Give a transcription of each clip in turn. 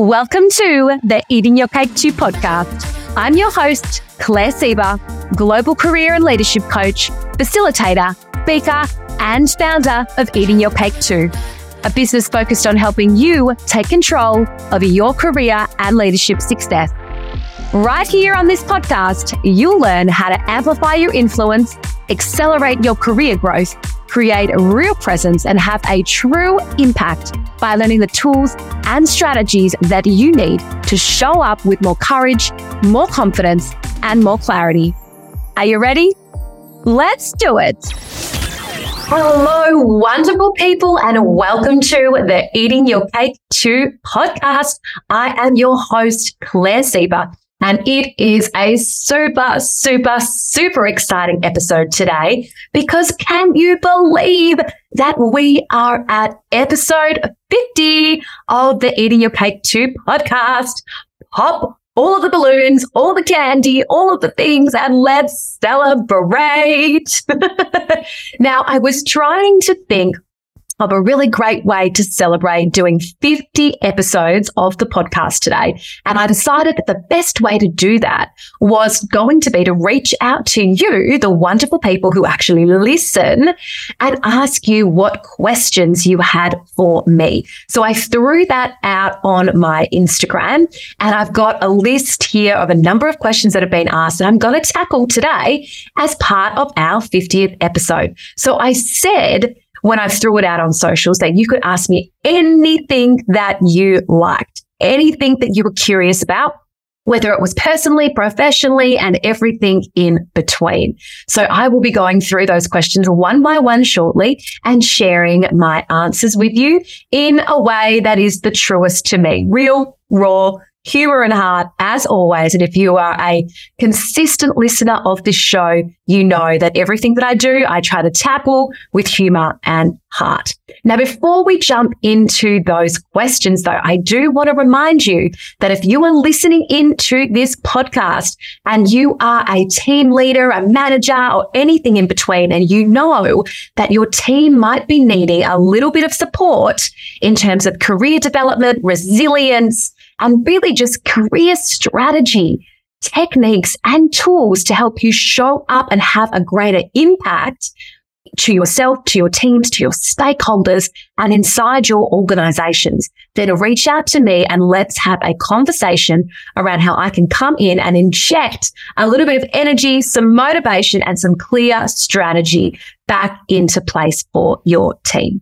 Welcome to the Eating Your Cake Too podcast. I'm your host, Claire Sieber, global career and leadership coach, facilitator, speaker, and founder of Eating Your Cake Too, a business focused on helping you take control of your career and leadership success. Right here on this podcast, you'll learn how to amplify your influence, accelerate your career growth, create a real presence, and have a true impact by learning the tools and strategies that you need to show up with more courage, more confidence, and more clarity. Are you ready? Let's do it. Hello, wonderful people, and welcome to the Eating Your Cake Too podcast. I am your host, Claire Sieber. And it is a super, super, super exciting episode today because can you believe that we are at episode 50 of the Eating Your Cake Too podcast? Pop all of the balloons, all the candy, all of the things, and let's celebrate. now, I was trying to think of a really great way to celebrate doing 50 episodes of the podcast today. And I decided that the best way to do that was going to be to reach out to you, the wonderful people who actually listen and ask you what questions you had for me. So I threw that out on my Instagram and I've got a list here of a number of questions that have been asked and I'm going to tackle today as part of our 50th episode. So I said, when I threw it out on socials that you could ask me anything that you liked, anything that you were curious about, whether it was personally, professionally, and everything in between. So I will be going through those questions one by one shortly and sharing my answers with you in a way that is the truest to me, real, raw, humor and heart as always. And if you are a consistent listener of this show, you know that everything that I do, I try to tackle with humor and heart. Now, before we jump into those questions though, I do want to remind you that if you are listening into this podcast and you are a team leader, a manager or anything in between, and you know that your team might be needing a little bit of support in terms of career development, resilience, and really just career strategy, techniques and tools to help you show up and have a greater impact to yourself, to your teams, to your stakeholders and inside your organizations, then reach out to me and let's have a conversation around how I can come in and inject a little bit of energy, some motivation and some clear strategy back into place for your team.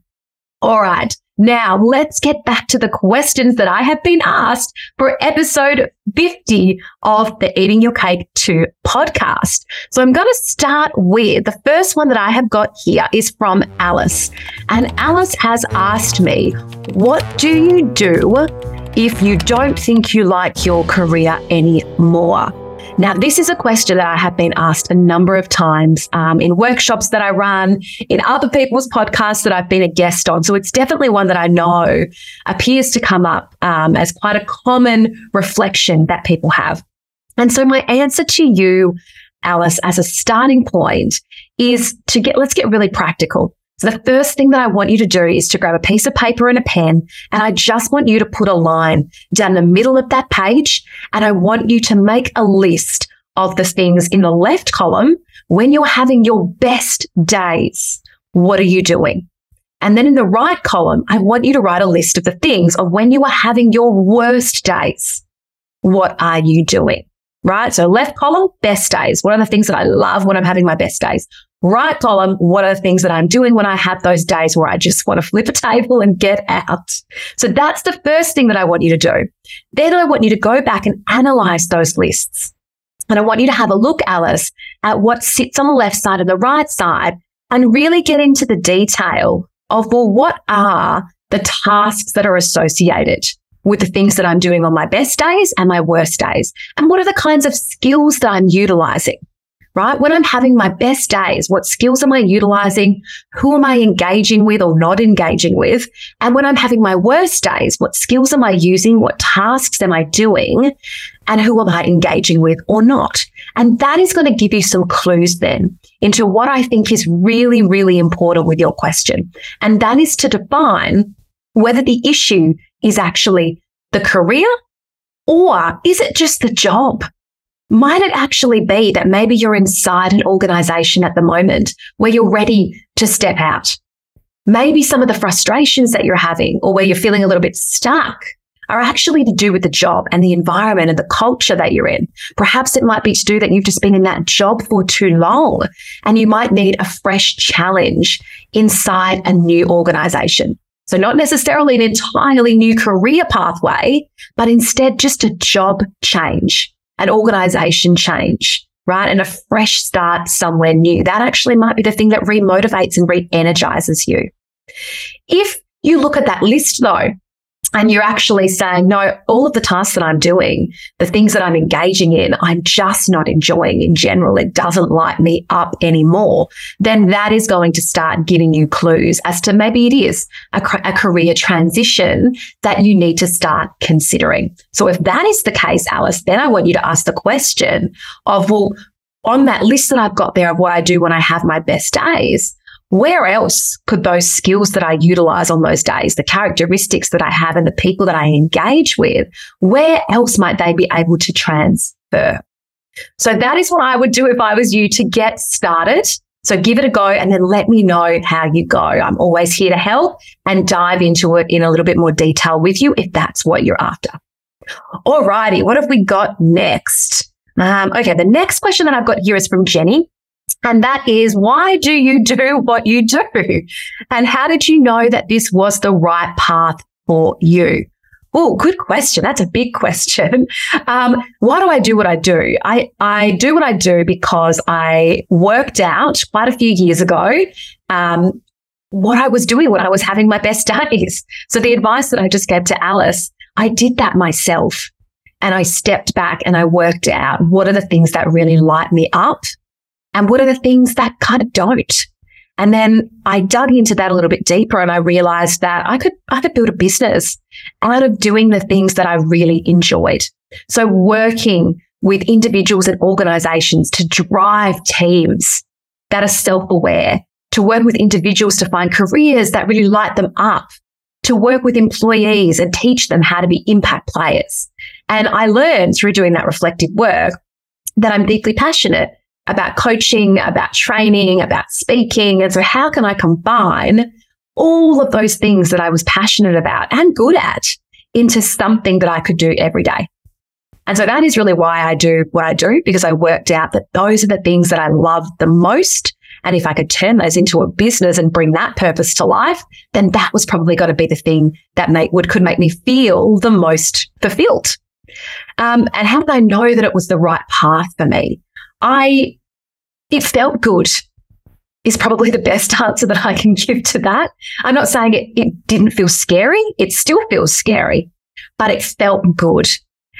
All right. Now let's get back to the questions that I have been asked for episode 50 of the Eating Your Cake Too podcast. So I'm going to start with the first one that I have got here is from Alice. And Alice has asked me, what do you do if you don't think you like your career anymore? Now, this is a question that I have been asked a number of times um, in workshops that I run, in other people's podcasts that I've been a guest on. So it's definitely one that I know appears to come up um, as quite a common reflection that people have. And so my answer to you, Alice, as a starting point is to get, let's get really practical. So the first thing that I want you to do is to grab a piece of paper and a pen. And I just want you to put a line down the middle of that page. And I want you to make a list of the things in the left column when you're having your best days. What are you doing? And then in the right column, I want you to write a list of the things of when you are having your worst days. What are you doing? Right. So left column, best days. What are the things that I love when I'm having my best days? Right column, what are the things that I'm doing when I have those days where I just want to flip a table and get out? So that's the first thing that I want you to do. Then I want you to go back and analyze those lists. And I want you to have a look, Alice, at what sits on the left side and the right side and really get into the detail of, well, what are the tasks that are associated with the things that I'm doing on my best days and my worst days? And what are the kinds of skills that I'm utilizing? Right? When I'm having my best days, what skills am I utilizing? Who am I engaging with or not engaging with? And when I'm having my worst days, what skills am I using? What tasks am I doing? And who am I engaging with or not? And that is going to give you some clues then into what I think is really, really important with your question. And that is to define whether the issue is actually the career? Or is it just the job? Might it actually be that maybe you're inside an organization at the moment where you're ready to step out? Maybe some of the frustrations that you're having or where you're feeling a little bit stuck are actually to do with the job and the environment and the culture that you're in. Perhaps it might be to do that you've just been in that job for too long and you might need a fresh challenge inside a new organization. So not necessarily an entirely new career pathway, but instead just a job change, an organization change, right? And a fresh start somewhere new. That actually might be the thing that remotivates and re-energizes you. If you look at that list though, and you're actually saying, no, all of the tasks that I'm doing, the things that I'm engaging in, I'm just not enjoying in general. It doesn't light me up anymore. Then that is going to start giving you clues as to maybe it is a, a career transition that you need to start considering. So if that is the case, Alice, then I want you to ask the question of, well, on that list that I've got there of what I do when I have my best days, where else could those skills that I utilize on those days, the characteristics that I have and the people that I engage with, where else might they be able to transfer? So that is what I would do if I was you to get started. So give it a go and then let me know how you go. I'm always here to help and dive into it in a little bit more detail with you if that's what you're after. Alrighty, what have we got next? Um, okay, the next question that I've got here is from Jenny. And that is why do you do what you do? And how did you know that this was the right path for you? Oh, good question. That's a big question. Um, why do I do what I do? I, I do what I do because I worked out quite a few years ago um, what I was doing when I was having my best days. So the advice that I just gave to Alice, I did that myself. And I stepped back and I worked out what are the things that really light me up and what are the things that kind of don't? And then I dug into that a little bit deeper and I realized that I could, I could build a business out of doing the things that I really enjoyed. So working with individuals and organizations to drive teams that are self-aware, to work with individuals to find careers that really light them up, to work with employees and teach them how to be impact players. And I learned through doing that reflective work that I'm deeply passionate about coaching, about training, about speaking. And so how can I combine all of those things that I was passionate about and good at into something that I could do every day? And so that is really why I do what I do because I worked out that those are the things that I love the most. And if I could turn those into a business and bring that purpose to life, then that was probably got to be the thing that make, would could make me feel the most fulfilled. Um, and how did I know that it was the right path for me? I it felt good is probably the best answer that I can give to that. I'm not saying it, it didn't feel scary. It still feels scary, but it felt good.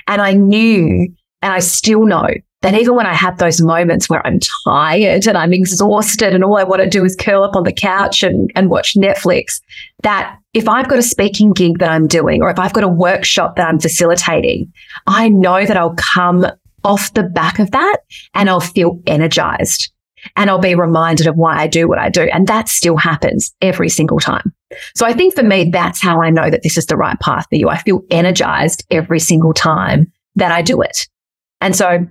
And I knew and I still know that even when I have those moments where I'm tired and I'm exhausted and all I want to do is curl up on the couch and, and watch Netflix, that if I've got a speaking gig that I'm doing or if I've got a workshop that I'm facilitating, I know that I'll come off the back of that and I'll feel energized and I'll be reminded of why I do what I do. And that still happens every single time. So I think for me, that's how I know that this is the right path for you. I feel energized every single time that I do it. And so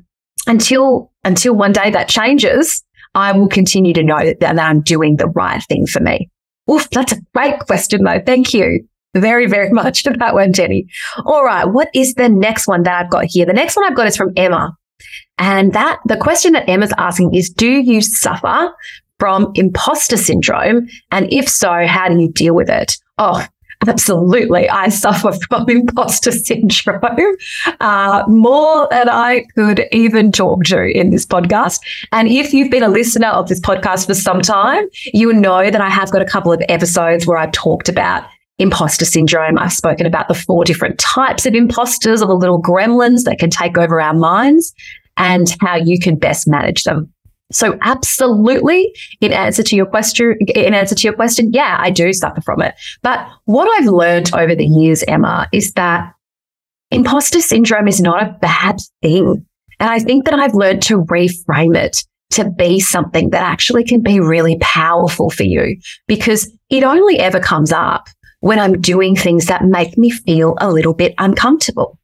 until, until one day that changes, I will continue to know that, that I'm doing the right thing for me. Oof, that's a great question though. Thank you very, very much to that one, Jenny. All right. What is the next one that I've got here? The next one I've got is from Emma. And that the question that Emma's asking is, do you suffer from imposter syndrome? And if so, how do you deal with it? Oh, absolutely. I suffer from imposter syndrome uh, more than I could even talk to in this podcast. And if you've been a listener of this podcast for some time, you know that I have got a couple of episodes where I've talked about imposter syndrome. I've spoken about the four different types of imposters or the little gremlins that can take over our minds and how you can best manage them. So absolutely, in answer to your question, in answer to your question, yeah, I do suffer from it. But what I've learned over the years, Emma, is that imposter syndrome is not a bad thing. And I think that I've learned to reframe it to be something that actually can be really powerful for you because it only ever comes up when I'm doing things that make me feel a little bit uncomfortable.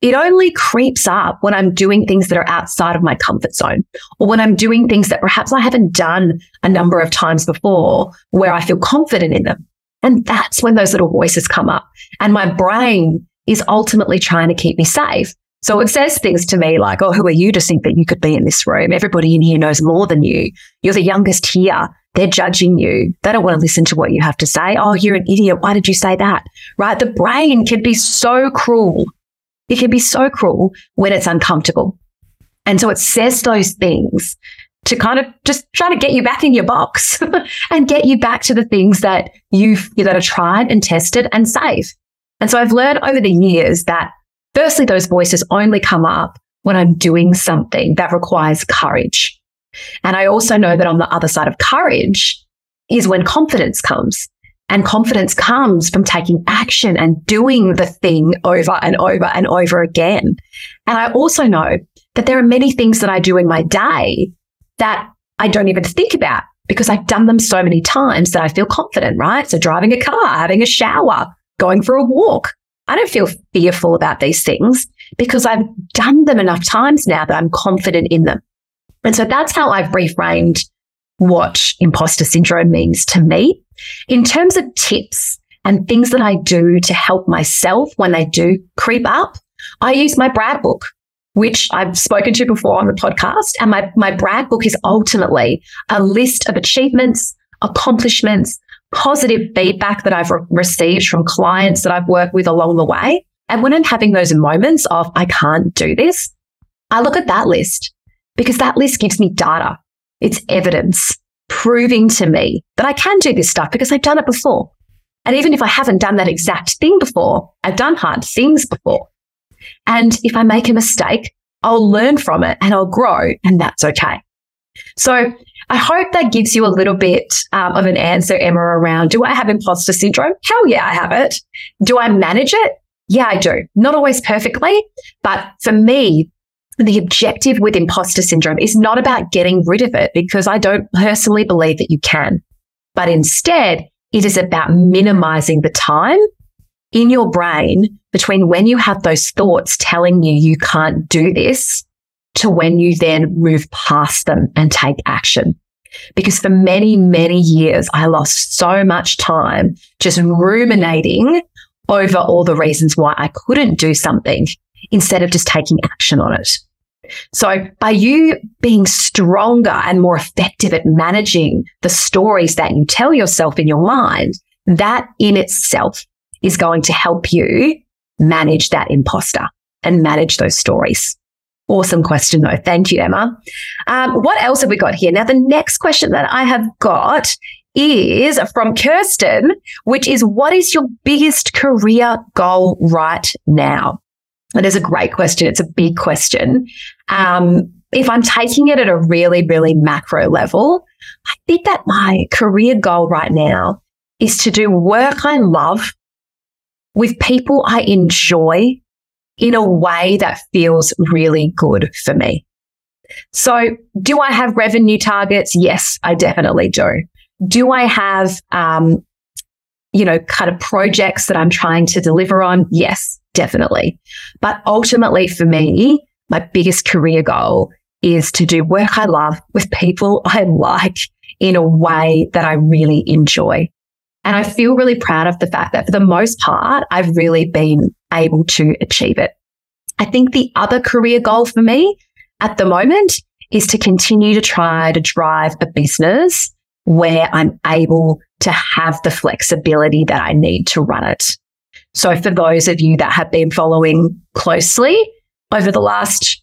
It only creeps up when I'm doing things that are outside of my comfort zone or when I'm doing things that perhaps I haven't done a number of times before where I feel confident in them. And that's when those little voices come up. And my brain is ultimately trying to keep me safe. So it says things to me like, Oh, who are you to think that you could be in this room? Everybody in here knows more than you. You're the youngest here. They're judging you. They don't want to listen to what you have to say. Oh, you're an idiot. Why did you say that? Right. The brain can be so cruel. It can be so cruel when it's uncomfortable. And so it says those things to kind of just try to get you back in your box and get you back to the things that you've that are tried and tested and safe. And so I've learned over the years that firstly, those voices only come up when I'm doing something that requires courage. And I also know that on the other side of courage is when confidence comes. And confidence comes from taking action and doing the thing over and over and over again. And I also know that there are many things that I do in my day that I don't even think about because I've done them so many times that I feel confident, right? So driving a car, having a shower, going for a walk. I don't feel fearful about these things because I've done them enough times now that I'm confident in them. And so that's how I've reframed what imposter syndrome means to me. In terms of tips and things that I do to help myself when they do creep up, I use my brag book, which I've spoken to before on the podcast. And my, my brag book is ultimately a list of achievements, accomplishments, positive feedback that I've re- received from clients that I've worked with along the way. And when I'm having those moments of, I can't do this, I look at that list because that list gives me data. It's evidence proving to me that I can do this stuff because I've done it before. And even if I haven't done that exact thing before, I've done hard things before. And if I make a mistake, I'll learn from it and I'll grow, and that's okay. So I hope that gives you a little bit um, of an answer, Emma, around do I have imposter syndrome? Hell yeah, I have it. Do I manage it? Yeah, I do. Not always perfectly, but for me, the objective with imposter syndrome is not about getting rid of it because I don't personally believe that you can, but instead it is about minimizing the time in your brain between when you have those thoughts telling you you can't do this to when you then move past them and take action. Because for many, many years, I lost so much time just ruminating over all the reasons why I couldn't do something instead of just taking action on it. So by you being stronger and more effective at managing the stories that you tell yourself in your mind, that in itself is going to help you manage that imposter and manage those stories. Awesome question though. Thank you, Emma. Um, what else have we got here? Now, the next question that I have got is from Kirsten, which is what is your biggest career goal right now? That is a great question. It's a big question. Um, if I'm taking it at a really, really macro level, I think that my career goal right now is to do work I love with people I enjoy in a way that feels really good for me. So do I have revenue targets? Yes, I definitely do. Do I have, um, you know, kind of projects that I'm trying to deliver on? Yes, definitely. But ultimately for me, my biggest career goal is to do work I love with people I like in a way that I really enjoy. And I feel really proud of the fact that for the most part, I've really been able to achieve it. I think the other career goal for me at the moment is to continue to try to drive a business where I'm able to have the flexibility that I need to run it. So for those of you that have been following closely over the last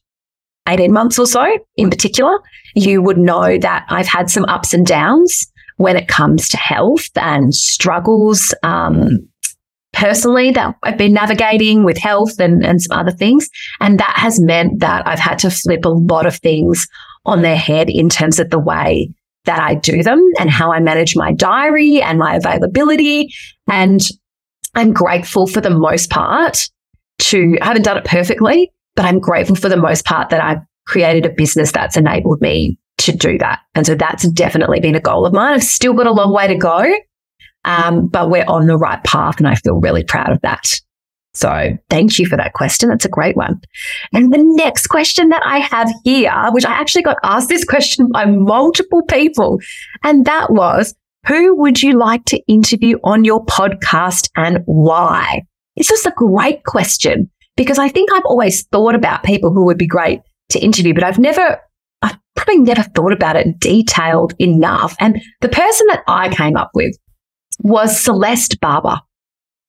18 months or so in particular, you would know that I've had some ups and downs when it comes to health and struggles um, personally that I've been navigating with health and, and some other things. And that has meant that I've had to flip a lot of things on their head in terms of the way that I do them and how I manage my diary and my availability. And I'm grateful for the most part to, I haven't done it perfectly, but I'm grateful for the most part that I've created a business that's enabled me to do that. And so that's definitely been a goal of mine. I've still got a long way to go. Um, but we're on the right path and I feel really proud of that. So thank you for that question. That's a great one. And the next question that I have here, which I actually got asked this question by multiple people, and that was, who would you like to interview on your podcast and why? It's just a great question because I think I've always thought about people who would be great to interview, but I've never, I've probably never thought about it detailed enough. And the person that I came up with was Celeste Barber.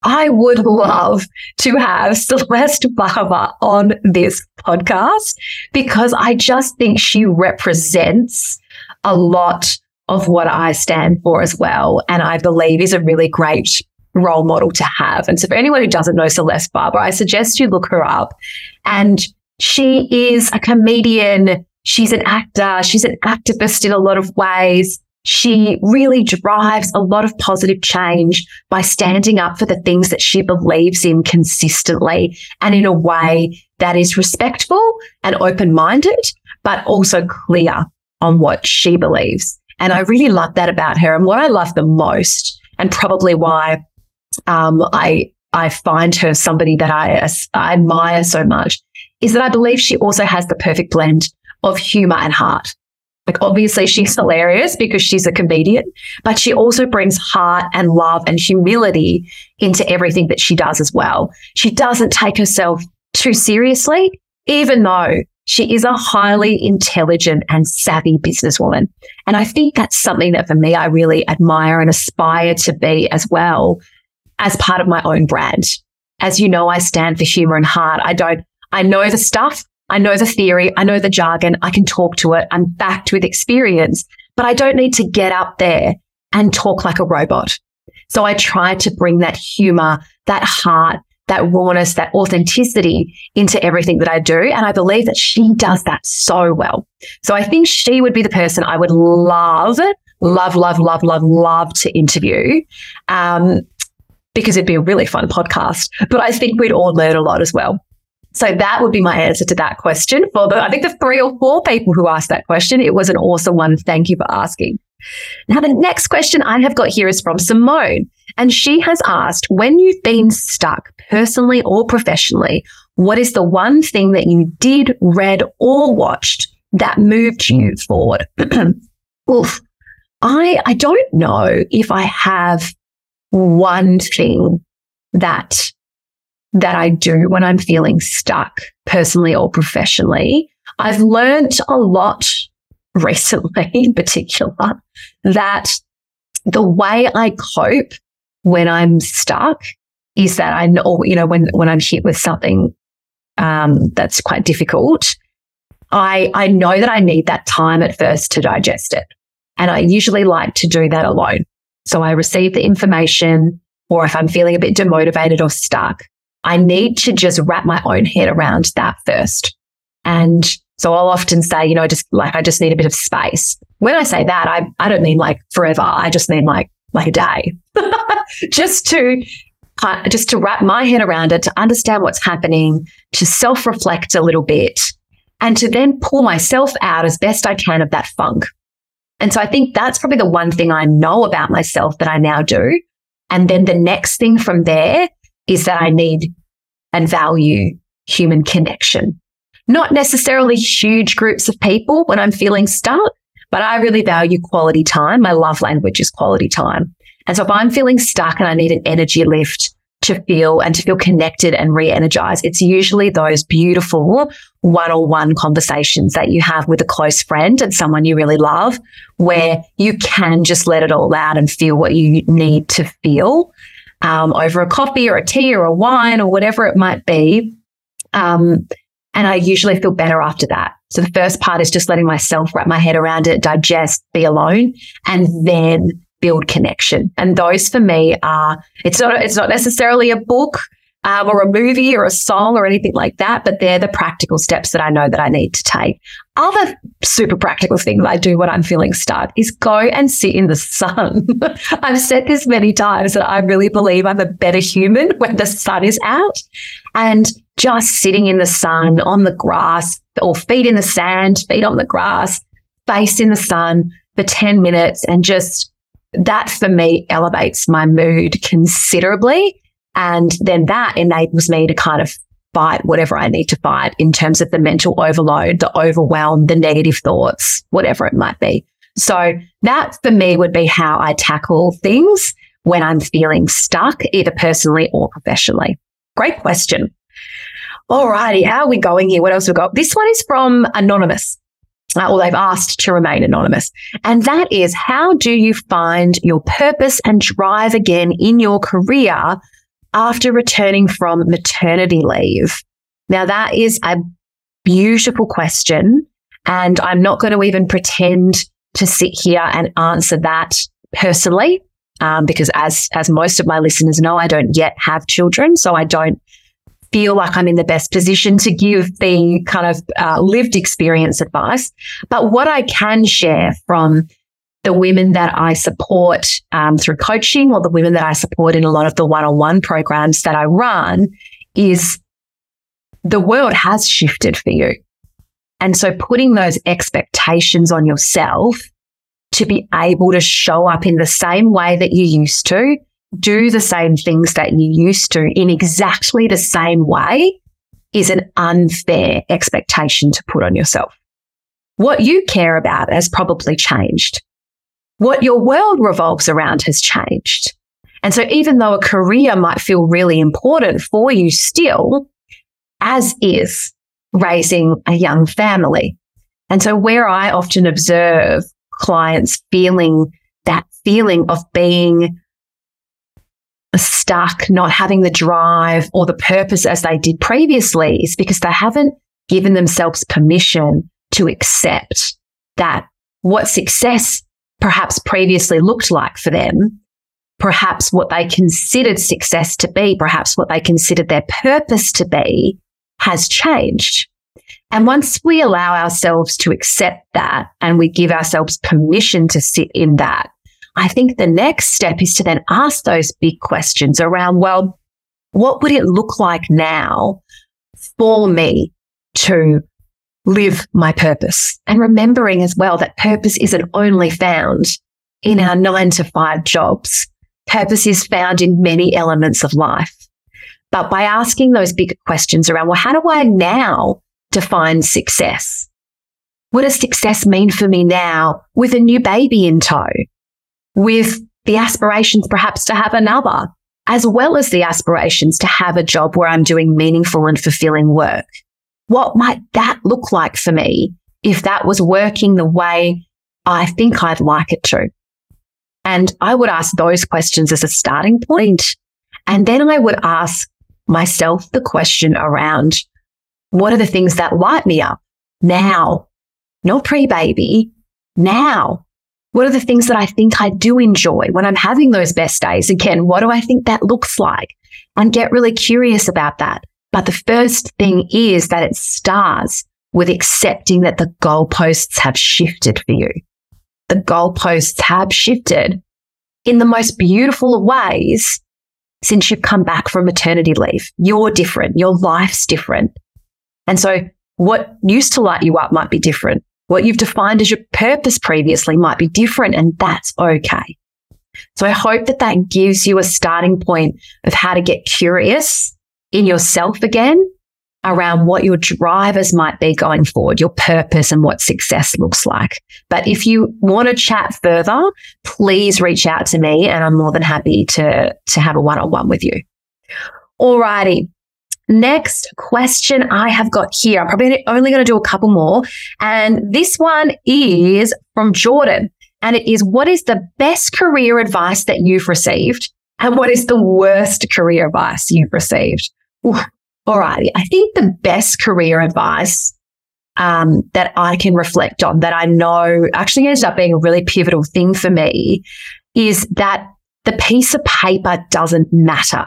I would love to have Celeste Barber on this podcast because I just think she represents a lot of what I stand for as well. And I believe is a really great role model to have. And so for anyone who doesn't know Celeste Barber, I suggest you look her up. And she is a comedian. She's an actor. She's an activist in a lot of ways. She really drives a lot of positive change by standing up for the things that she believes in consistently and in a way that is respectful and open minded, but also clear on what she believes. And I really love that about her. And what I love the most, and probably why um, I I find her somebody that I, I admire so much, is that I believe she also has the perfect blend of humor and heart. Like, obviously, she's hilarious because she's a comedian, but she also brings heart and love and humility into everything that she does as well. She doesn't take herself too seriously, even though she is a highly intelligent and savvy businesswoman. And I think that's something that for me, I really admire and aspire to be as well as part of my own brand. As you know, I stand for humor and heart. I don't, I know the stuff. I know the theory. I know the jargon. I can talk to it. I'm backed with experience, but I don't need to get up there and talk like a robot. So I try to bring that humor, that heart, that rawness, that authenticity into everything that I do. And I believe that she does that so well. So I think she would be the person I would love, love, love, love, love, love to interview. Um, because it'd be a really fun podcast. But I think we'd all learn a lot as well. So that would be my answer to that question for the, I think the three or four people who asked that question. It was an awesome one. Thank you for asking. Now, the next question I have got here is from Simone. And she has asked, when you've been stuck personally or professionally, what is the one thing that you did, read, or watched that moved you forward? Oof. I, I don't know if I have one thing that that I do when I'm feeling stuck personally or professionally. I've learned a lot recently in particular that the way I cope when I'm stuck is that I know, you know, when, when I'm hit with something um, that's quite difficult, I, I know that I need that time at first to digest it. And I usually like to do that alone. So I receive the information, or if I'm feeling a bit demotivated or stuck, I need to just wrap my own head around that first. And so I'll often say, you know, just like I just need a bit of space. When I say that, I, I don't mean like forever. I just mean like like a day, just to uh, just to wrap my head around it, to understand what's happening, to self reflect a little bit, and to then pull myself out as best I can of that funk. And so I think that's probably the one thing I know about myself that I now do. And then the next thing from there is that I need and value human connection. Not necessarily huge groups of people when I'm feeling stuck, but I really value quality time. My love language is quality time. And so if I'm feeling stuck and I need an energy lift, to feel and to feel connected and re-energized. It's usually those beautiful one-on-one conversations that you have with a close friend and someone you really love where you can just let it all out and feel what you need to feel um, over a coffee or a tea or a wine or whatever it might be. Um, and I usually feel better after that. So the first part is just letting myself wrap my head around it, digest, be alone, and then build connection. And those for me are, it's not, it's not necessarily a book um, or a movie or a song or anything like that, but they're the practical steps that I know that I need to take. Other super practical things I do when I'm feeling stuck is go and sit in the sun. I've said this many times that I really believe I'm a better human when the sun is out and just sitting in the sun on the grass or feet in the sand, feet on the grass, face in the sun for 10 minutes and just that for me elevates my mood considerably. And then that enables me to kind of fight whatever I need to fight in terms of the mental overload, the overwhelm, the negative thoughts, whatever it might be. So that for me would be how I tackle things when I'm feeling stuck, either personally or professionally. Great question. All righty. How are we going here? What else we got? This one is from Anonymous. Uh, or they've asked to remain anonymous. And that is how do you find your purpose and drive again in your career after returning from maternity leave? Now, that is a beautiful question. And I'm not going to even pretend to sit here and answer that personally. Um, because as, as most of my listeners know, I don't yet have children. So I don't feel like I'm in the best position to give the kind of uh, lived experience advice. But what I can share from the women that I support um, through coaching or the women that I support in a lot of the one on one programs that I run is the world has shifted for you. And so putting those expectations on yourself to be able to show up in the same way that you used to do the same things that you used to in exactly the same way is an unfair expectation to put on yourself. What you care about has probably changed. What your world revolves around has changed. And so even though a career might feel really important for you still, as is raising a young family. And so where I often observe clients feeling that feeling of being stuck, not having the drive or the purpose as they did previously is because they haven't given themselves permission to accept that what success perhaps previously looked like for them, perhaps what they considered success to be, perhaps what they considered their purpose to be has changed. And once we allow ourselves to accept that and we give ourselves permission to sit in that, I think the next step is to then ask those big questions around, well, what would it look like now for me to live my purpose? And remembering as well that purpose isn't only found in our nine to five jobs. Purpose is found in many elements of life. But by asking those big questions around, well, how do I now define success? What does success mean for me now with a new baby in tow? with the aspirations perhaps to have another, as well as the aspirations to have a job where I'm doing meaningful and fulfilling work. What might that look like for me if that was working the way I think I'd like it to? And I would ask those questions as a starting point. And then I would ask myself the question around what are the things that light me up now? Not pre baby, now. What are the things that I think I do enjoy when I'm having those best days? Again, what do I think that looks like? And get really curious about that. But the first thing is that it starts with accepting that the goalposts have shifted for you. The goalposts have shifted in the most beautiful of ways since you've come back from maternity leave. You're different. Your life's different. And so what used to light you up might be different. What you've defined as your purpose previously might be different, and that's okay. So I hope that that gives you a starting point of how to get curious in yourself again around what your drivers might be going forward, your purpose and what success looks like. But if you want to chat further, please reach out to me and I'm more than happy to, to have a one on one with you. Alrighty. Next question I have got here. I'm probably only going to do a couple more. And this one is from Jordan. And it is what is the best career advice that you've received? And what is the worst career advice you've received? All righty. I think the best career advice um, that I can reflect on that I know actually ended up being a really pivotal thing for me is that the piece of paper doesn't matter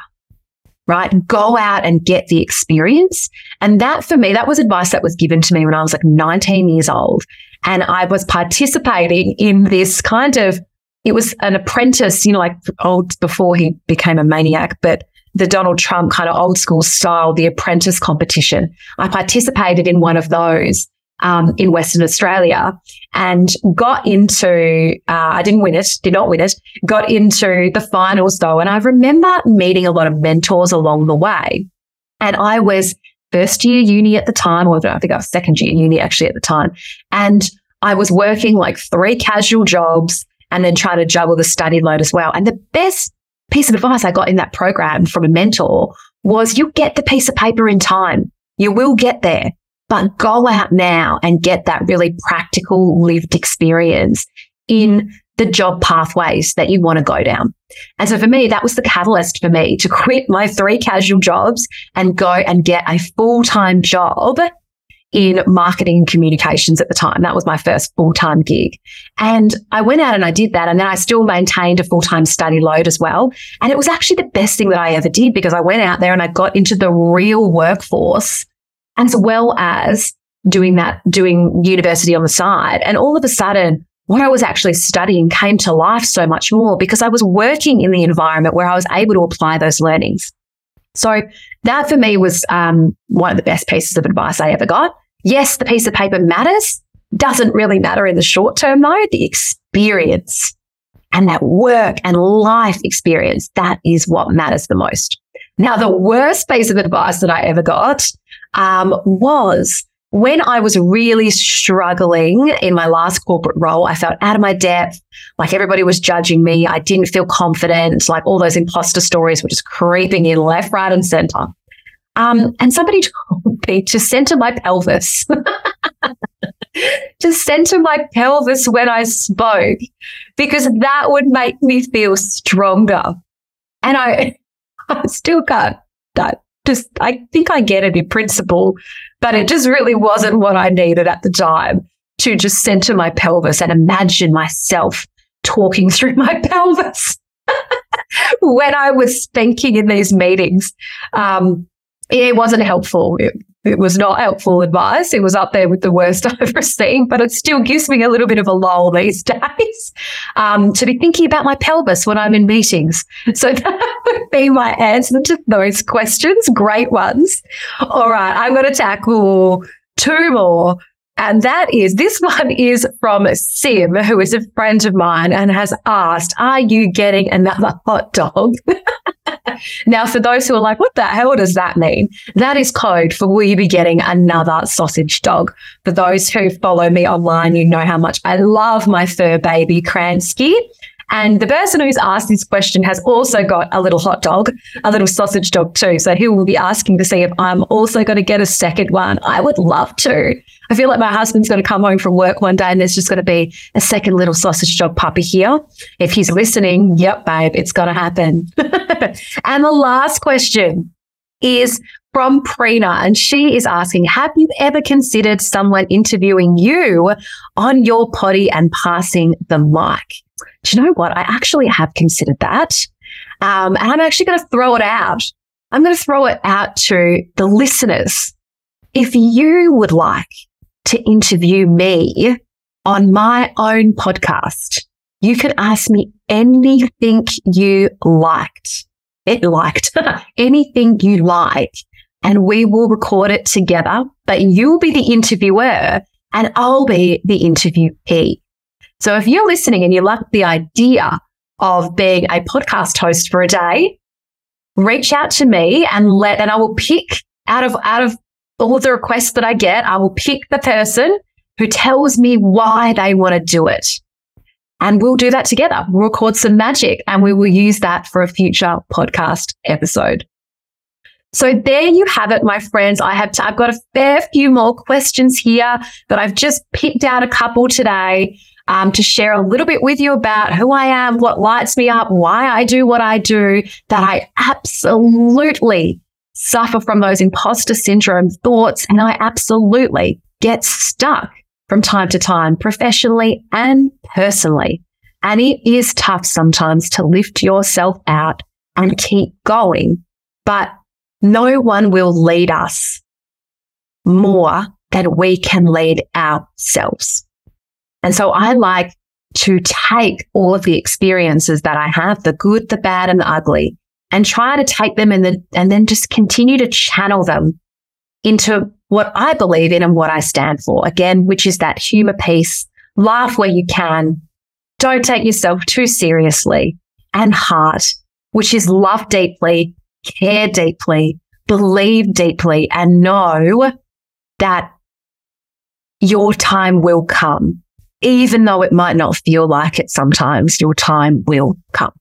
right? Go out and get the experience. And that for me, that was advice that was given to me when I was like 19 years old. And I was participating in this kind of, it was an apprentice, you know, like old before he became a maniac, but the Donald Trump kind of old school style, the apprentice competition. I participated in one of those um, in Western Australia and got into, uh, I didn't win it, did not win it, got into the finals though. And I remember meeting a lot of mentors along the way. And I was first year uni at the time, or I think I was second year uni actually at the time. And I was working like three casual jobs and then trying to juggle the study load as well. And the best piece of advice I got in that program from a mentor was you get the piece of paper in time. You will get there, but go out now and get that really practical lived experience in the job pathways that you want to go down. And so for me, that was the catalyst for me to quit my three casual jobs and go and get a full time job in marketing communications at the time. That was my first full time gig. And I went out and I did that. And then I still maintained a full time study load as well. And it was actually the best thing that I ever did because I went out there and I got into the real workforce as well as doing that, doing university on the side. And all of a sudden, what I was actually studying came to life so much more because I was working in the environment where I was able to apply those learnings. So that for me was um, one of the best pieces of advice I ever got. Yes, the piece of paper matters. Doesn't really matter in the short term though. The experience and that work and life experience, that is what matters the most. Now, the worst piece of advice that I ever got um, was when I was really struggling in my last corporate role, I felt out of my depth, like everybody was judging me. I didn't feel confident, like all those imposter stories were just creeping in left, right, and center. Um, and somebody told me to center my pelvis. to center my pelvis when I spoke, because that would make me feel stronger. And I, I still can't. That just, I think I get it in principle, but it just really wasn't what I needed at the time to just center my pelvis and imagine myself talking through my pelvis when I was speaking in these meetings. Um, it wasn't helpful. It, it was not helpful advice. It was up there with the worst I've ever seen, but it still gives me a little bit of a lull these days um, to be thinking about my pelvis when I'm in meetings. So that would be my answer to those questions. Great ones. All right, I'm going to tackle two more. And that is this one is from Sim, who is a friend of mine and has asked, Are you getting another hot dog? now, for those who are like, What the hell does that mean? That is code for will you be getting another sausage dog? For those who follow me online, you know how much I love my fur baby Kransky. And the person who's asked this question has also got a little hot dog, a little sausage dog too. So he will be asking to see if I'm also going to get a second one. I would love to. I feel like my husband's going to come home from work one day and there's just going to be a second little sausage dog puppy here. If he's listening, yep, babe, it's going to happen. and the last question is from Prina, and she is asking, have you ever considered someone interviewing you on your potty and passing the mic? Do you know what? I actually have considered that. Um, and I'm actually going to throw it out. I'm going to throw it out to the listeners. If you would like to interview me on my own podcast, you can ask me anything you liked. It liked anything you like, and we will record it together. But you'll be the interviewer and I'll be the interviewee. So if you're listening and you like the idea of being a podcast host for a day, reach out to me and let, and I will pick out of, out of all the requests that I get, I will pick the person who tells me why they want to do it. And we'll do that together. We'll record some magic and we will use that for a future podcast episode. So there you have it, my friends. I have, t- I've got a fair few more questions here, but I've just picked out a couple today um, to share a little bit with you about who I am, what lights me up, why I do what I do, that I absolutely suffer from those imposter syndrome thoughts. And I absolutely get stuck from time to time, professionally and personally. And it is tough sometimes to lift yourself out and keep going, but no one will lead us more than we can lead ourselves. And so I like to take all of the experiences that I have, the good, the bad, and the ugly, and try to take them and then, and then just continue to channel them into what I believe in and what I stand for. Again, which is that humor piece, laugh where you can, don't take yourself too seriously, and heart, which is love deeply, care deeply, believe deeply, and know that your time will come. Even though it might not feel like it sometimes, your time will come.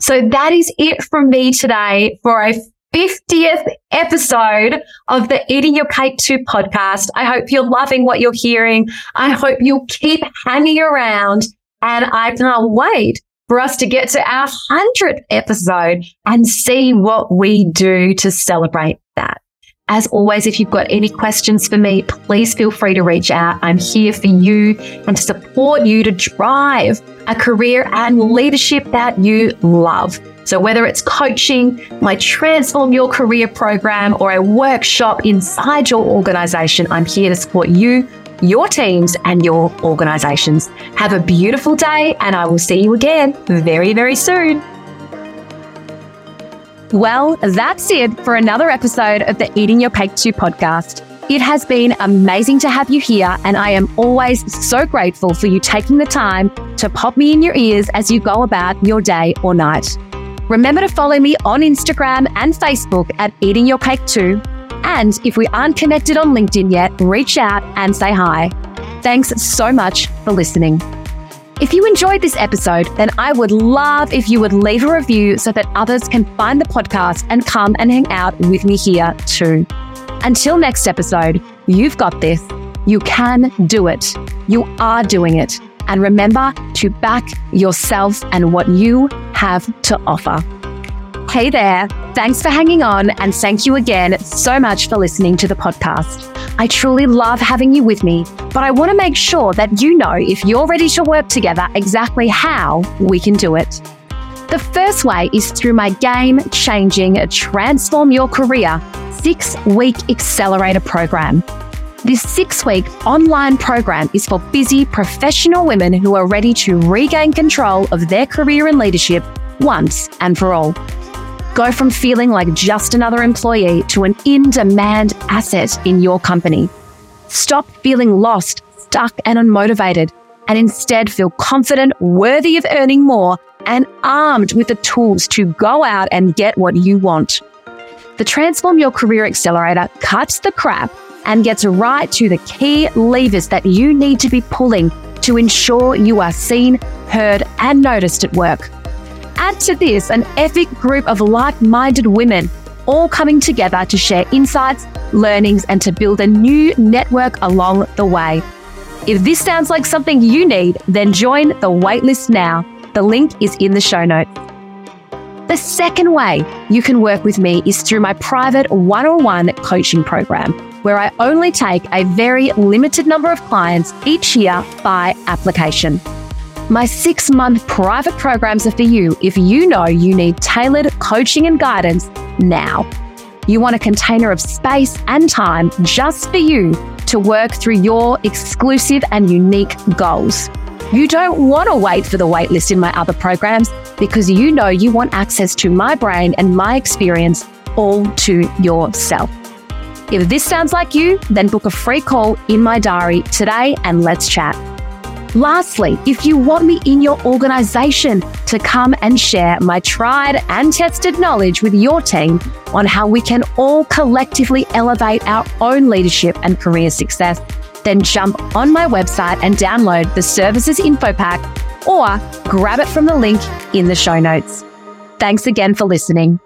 So that is it from me today for a 50th episode of the Eating Your Cake Too podcast. I hope you're loving what you're hearing. I hope you'll keep hanging around and I can't wait for us to get to our 100th episode and see what we do to celebrate that. As always, if you've got any questions for me, please feel free to reach out. I'm here for you and to support you to drive a career and leadership that you love. So, whether it's coaching, my Transform Your Career program, or a workshop inside your organization, I'm here to support you, your teams, and your organizations. Have a beautiful day, and I will see you again very, very soon. Well, that's it for another episode of the Eating Your Cake Too podcast. It has been amazing to have you here, and I am always so grateful for you taking the time to pop me in your ears as you go about your day or night. Remember to follow me on Instagram and Facebook at Eating Your Cake Too. And if we aren't connected on LinkedIn yet, reach out and say hi. Thanks so much for listening. If you enjoyed this episode, then I would love if you would leave a review so that others can find the podcast and come and hang out with me here too. Until next episode, you've got this. You can do it. You are doing it. And remember to back yourself and what you have to offer. Hey there. Thanks for hanging on. And thank you again so much for listening to the podcast. I truly love having you with me, but I want to make sure that you know if you're ready to work together exactly how we can do it. The first way is through my game changing Transform Your Career six week accelerator program. This six week online program is for busy professional women who are ready to regain control of their career and leadership once and for all. Go from feeling like just another employee to an in demand asset in your company. Stop feeling lost, stuck, and unmotivated, and instead feel confident, worthy of earning more, and armed with the tools to go out and get what you want. The Transform Your Career Accelerator cuts the crap and gets right to the key levers that you need to be pulling to ensure you are seen, heard, and noticed at work. Add to this an epic group of like minded women, all coming together to share insights, learnings, and to build a new network along the way. If this sounds like something you need, then join the waitlist now. The link is in the show notes. The second way you can work with me is through my private one on one coaching program, where I only take a very limited number of clients each year by application. My six month private programs are for you if you know you need tailored coaching and guidance now. You want a container of space and time just for you to work through your exclusive and unique goals. You don't want to wait for the waitlist in my other programs because you know you want access to my brain and my experience all to yourself. If this sounds like you, then book a free call in my diary today and let's chat. Lastly, if you want me in your organization to come and share my tried and tested knowledge with your team on how we can all collectively elevate our own leadership and career success, then jump on my website and download the services info pack or grab it from the link in the show notes. Thanks again for listening.